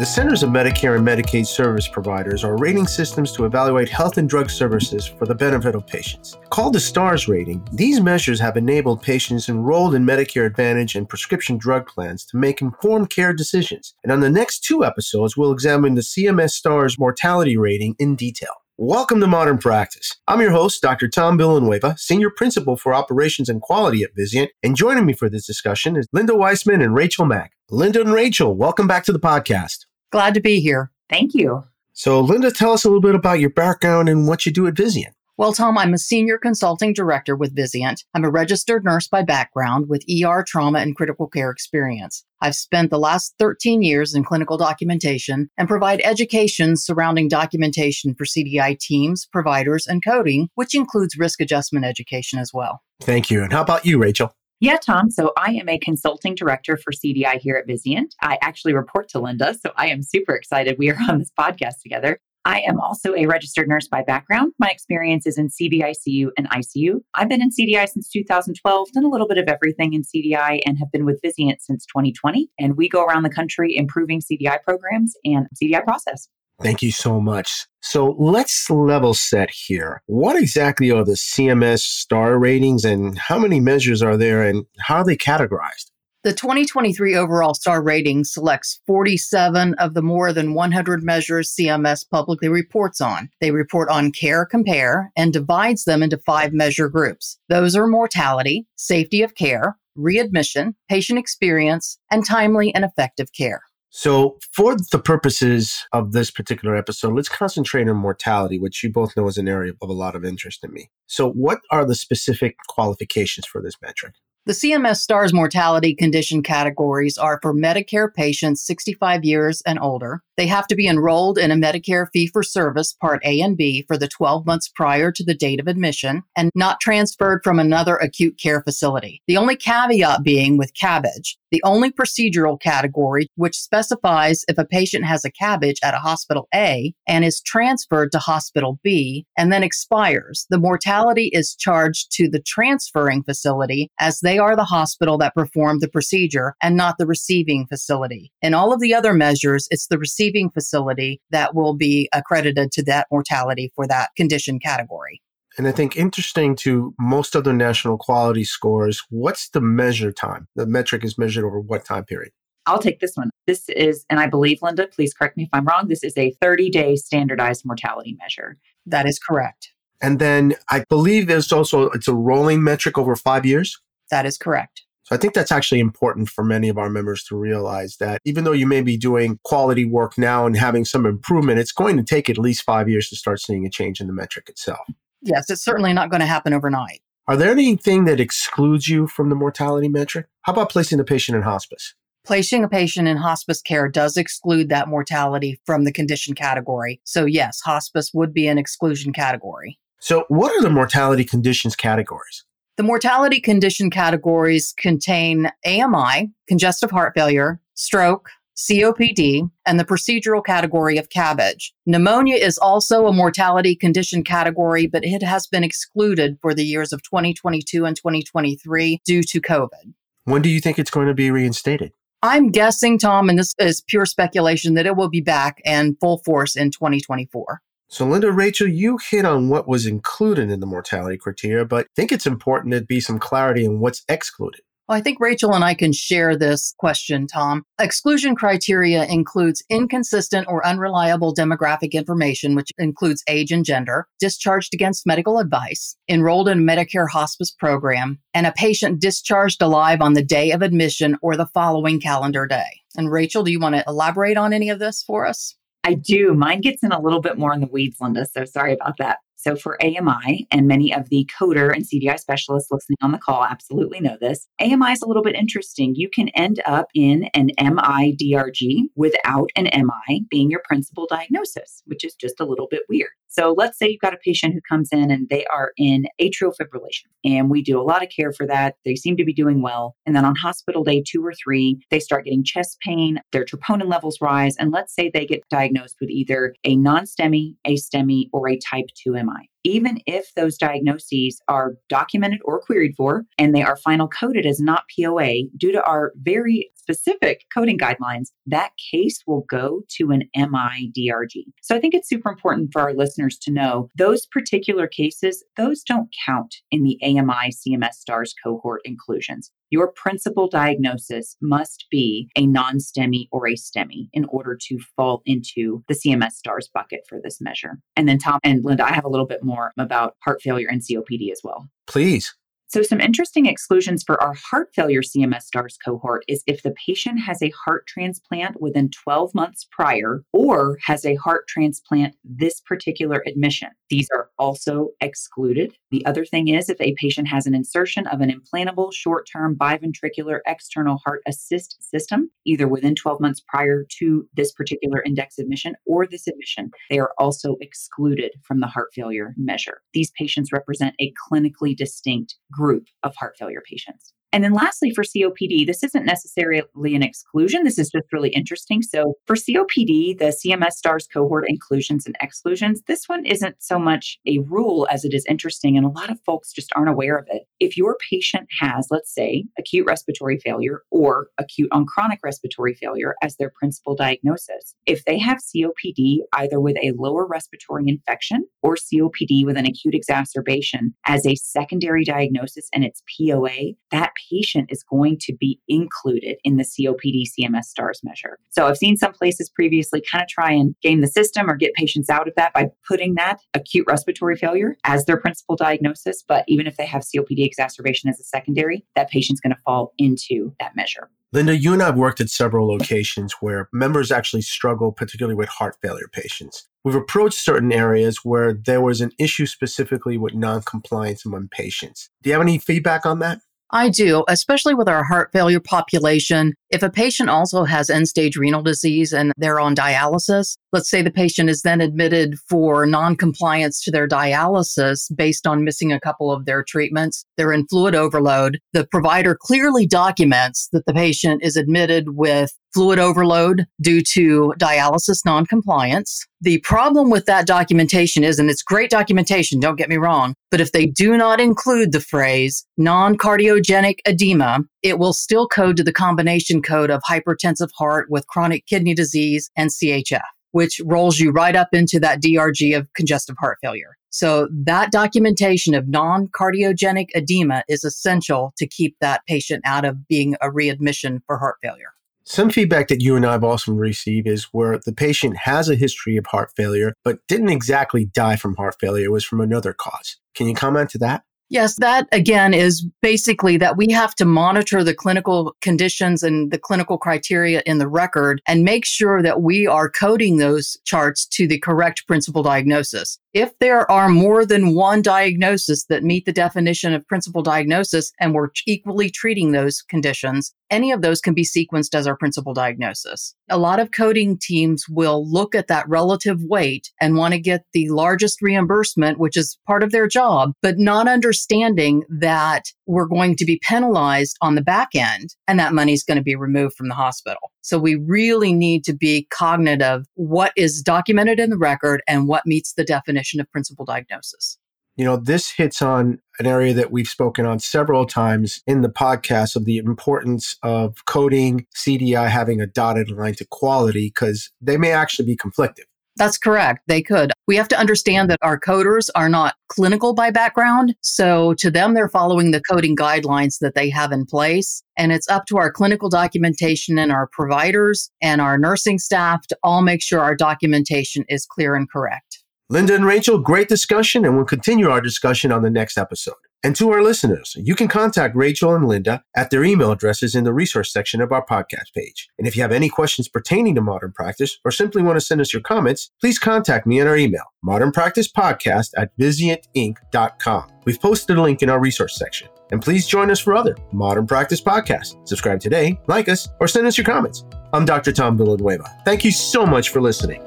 The Centers of Medicare and Medicaid Service Providers are rating systems to evaluate health and drug services for the benefit of patients. Called the STARS rating, these measures have enabled patients enrolled in Medicare Advantage and prescription drug plans to make informed care decisions. And on the next two episodes, we'll examine the CMS STARS mortality rating in detail. Welcome to Modern Practice. I'm your host, Dr. Tom Villanueva, Senior Principal for Operations and Quality at Vizient, and joining me for this discussion is Linda Wiseman and Rachel Mack. Linda and Rachel, welcome back to the podcast. Glad to be here. Thank you. So, Linda, tell us a little bit about your background and what you do at Vizient. Well, Tom, I'm a senior consulting director with Vizient. I'm a registered nurse by background with ER trauma and critical care experience. I've spent the last 13 years in clinical documentation and provide education surrounding documentation for CDI teams, providers, and coding, which includes risk adjustment education as well. Thank you. And how about you, Rachel? Yeah, Tom. So I am a consulting director for CDI here at Vizient. I actually report to Linda, so I am super excited we are on this podcast together. I am also a registered nurse by background. My experience is in CVICU and ICU. I've been in CDI since 2012, done a little bit of everything in CDI, and have been with Vizient since 2020. And we go around the country improving CDI programs and CDI process. Thank you so much. So let's level set here. What exactly are the CMS star ratings and how many measures are there and how are they categorized? The 2023 overall star rating selects 47 of the more than 100 measures CMS publicly reports on. They report on care compare and divides them into five measure groups. Those are mortality, safety of care, readmission, patient experience, and timely and effective care. So, for the purposes of this particular episode, let's concentrate on mortality, which you both know is an area of a lot of interest in me. So, what are the specific qualifications for this metric? The CMS STARS mortality condition categories are for Medicare patients 65 years and older. They have to be enrolled in a Medicare fee for service, Part A and B, for the 12 months prior to the date of admission and not transferred from another acute care facility. The only caveat being with CABG, the only procedural category which specifies if a patient has a CABG at a hospital A and is transferred to hospital B and then expires. The mortality is charged to the transferring facility as they are the hospital that performed the procedure and not the receiving facility. In all of the other measures, it's the receiving facility that will be accredited to that mortality for that condition category. And I think interesting to most other national quality scores, what's the measure time? The metric is measured over what time period? I'll take this one. This is, and I believe, Linda, please correct me if I'm wrong, this is a 30 day standardized mortality measure. That is correct. And then I believe there's also, it's a rolling metric over five years. That is correct. So I think that's actually important for many of our members to realize that even though you may be doing quality work now and having some improvement, it's going to take at least five years to start seeing a change in the metric itself. Yes, it's certainly not going to happen overnight. Are there anything that excludes you from the mortality metric? How about placing the patient in hospice? Placing a patient in hospice care does exclude that mortality from the condition category. So, yes, hospice would be an exclusion category. So, what are the mortality conditions categories? The mortality condition categories contain AMI, congestive heart failure, stroke, COPD, and the procedural category of CABG. Pneumonia is also a mortality condition category, but it has been excluded for the years of 2022 and 2023 due to COVID. When do you think it's going to be reinstated? I'm guessing, Tom, and this is pure speculation, that it will be back in full force in 2024. So, Linda, Rachel, you hit on what was included in the mortality criteria, but I think it's important to be some clarity in what's excluded. Well, I think Rachel and I can share this question, Tom. Exclusion criteria includes inconsistent or unreliable demographic information, which includes age and gender, discharged against medical advice, enrolled in a Medicare hospice program, and a patient discharged alive on the day of admission or the following calendar day. And Rachel, do you want to elaborate on any of this for us? I do. Mine gets in a little bit more in the weeds, Linda. So sorry about that. So for AMI, and many of the coder and CDI specialists listening on the call absolutely know this, AMI is a little bit interesting. You can end up in an MIDRG without an MI being your principal diagnosis, which is just a little bit weird. So let's say you've got a patient who comes in and they are in atrial fibrillation, and we do a lot of care for that. They seem to be doing well. And then on hospital day two or three, they start getting chest pain, their troponin levels rise, and let's say they get diagnosed with either a non STEMI, a STEMI, or a type 2 MI. Even if those diagnoses are documented or queried for and they are final coded as not POA due to our very specific coding guidelines, that case will go to an MI DRG. So I think it's super important for our listeners to know those particular cases, those don't count in the AMI CMS STARS cohort inclusions. Your principal diagnosis must be a non STEMI or a STEMI in order to fall into the CMS STARS bucket for this measure. And then, Tom and Linda, I have a little bit more about heart failure and COPD as well. Please. So, some interesting exclusions for our heart failure CMS STARS cohort is if the patient has a heart transplant within 12 months prior or has a heart transplant this particular admission. These are also excluded. The other thing is if a patient has an insertion of an implantable short term biventricular external heart assist system, either within 12 months prior to this particular index admission or this admission, they are also excluded from the heart failure measure. These patients represent a clinically distinct group of heart failure patients. And then lastly, for COPD, this isn't necessarily an exclusion. This is just really interesting. So for COPD, the CMS STARS cohort inclusions and exclusions, this one isn't so much a rule as it is interesting. And a lot of folks just aren't aware of it. If your patient has, let's say, acute respiratory failure or acute on chronic respiratory failure as their principal diagnosis, if they have COPD either with a lower respiratory infection or COPD with an acute exacerbation as a secondary diagnosis and it's POA, that patient is going to be included in the COPD CMS STARS measure. So I've seen some places previously kind of try and game the system or get patients out of that by putting that acute respiratory failure as their principal diagnosis. But even if they have COPD exacerbation as a secondary, that patient's going to fall into that measure. Linda, you and I have worked at several locations where members actually struggle, particularly with heart failure patients. We've approached certain areas where there was an issue specifically with non-compliance among patients. Do you have any feedback on that? I do, especially with our heart failure population. If a patient also has end stage renal disease and they're on dialysis, let's say the patient is then admitted for non-compliance to their dialysis based on missing a couple of their treatments, they're in fluid overload. The provider clearly documents that the patient is admitted with fluid overload due to dialysis noncompliance. The problem with that documentation is, and it's great documentation, don't get me wrong, but if they do not include the phrase non cardiogenic edema, it will still code to the combination code of hypertensive heart with chronic kidney disease and CHF, which rolls you right up into that DRG of congestive heart failure. So that documentation of non cardiogenic edema is essential to keep that patient out of being a readmission for heart failure. Some feedback that you and I have also received is where the patient has a history of heart failure, but didn't exactly die from heart failure. It was from another cause. Can you comment to that? Yes, that again is basically that we have to monitor the clinical conditions and the clinical criteria in the record and make sure that we are coding those charts to the correct principal diagnosis. If there are more than one diagnosis that meet the definition of principal diagnosis and we're equally treating those conditions, any of those can be sequenced as our principal diagnosis. A lot of coding teams will look at that relative weight and want to get the largest reimbursement, which is part of their job, but not understanding that we're going to be penalized on the back end and that money is going to be removed from the hospital. So we really need to be cognitive of what is documented in the record and what meets the definition of principal diagnosis. You know, this hits on an area that we've spoken on several times in the podcast of the importance of coding CDI having a dotted line to quality because they may actually be conflicted. That's correct. They could. We have to understand that our coders are not clinical by background. So to them, they're following the coding guidelines that they have in place. And it's up to our clinical documentation and our providers and our nursing staff to all make sure our documentation is clear and correct. Linda and Rachel, great discussion, and we'll continue our discussion on the next episode. And to our listeners, you can contact Rachel and Linda at their email addresses in the resource section of our podcast page. And if you have any questions pertaining to modern practice or simply want to send us your comments, please contact me at our email, modernpracticepodcast at vizientinc.com. We've posted a link in our resource section. And please join us for other Modern Practice podcasts. Subscribe today, like us, or send us your comments. I'm Dr. Tom Villanueva. Thank you so much for listening.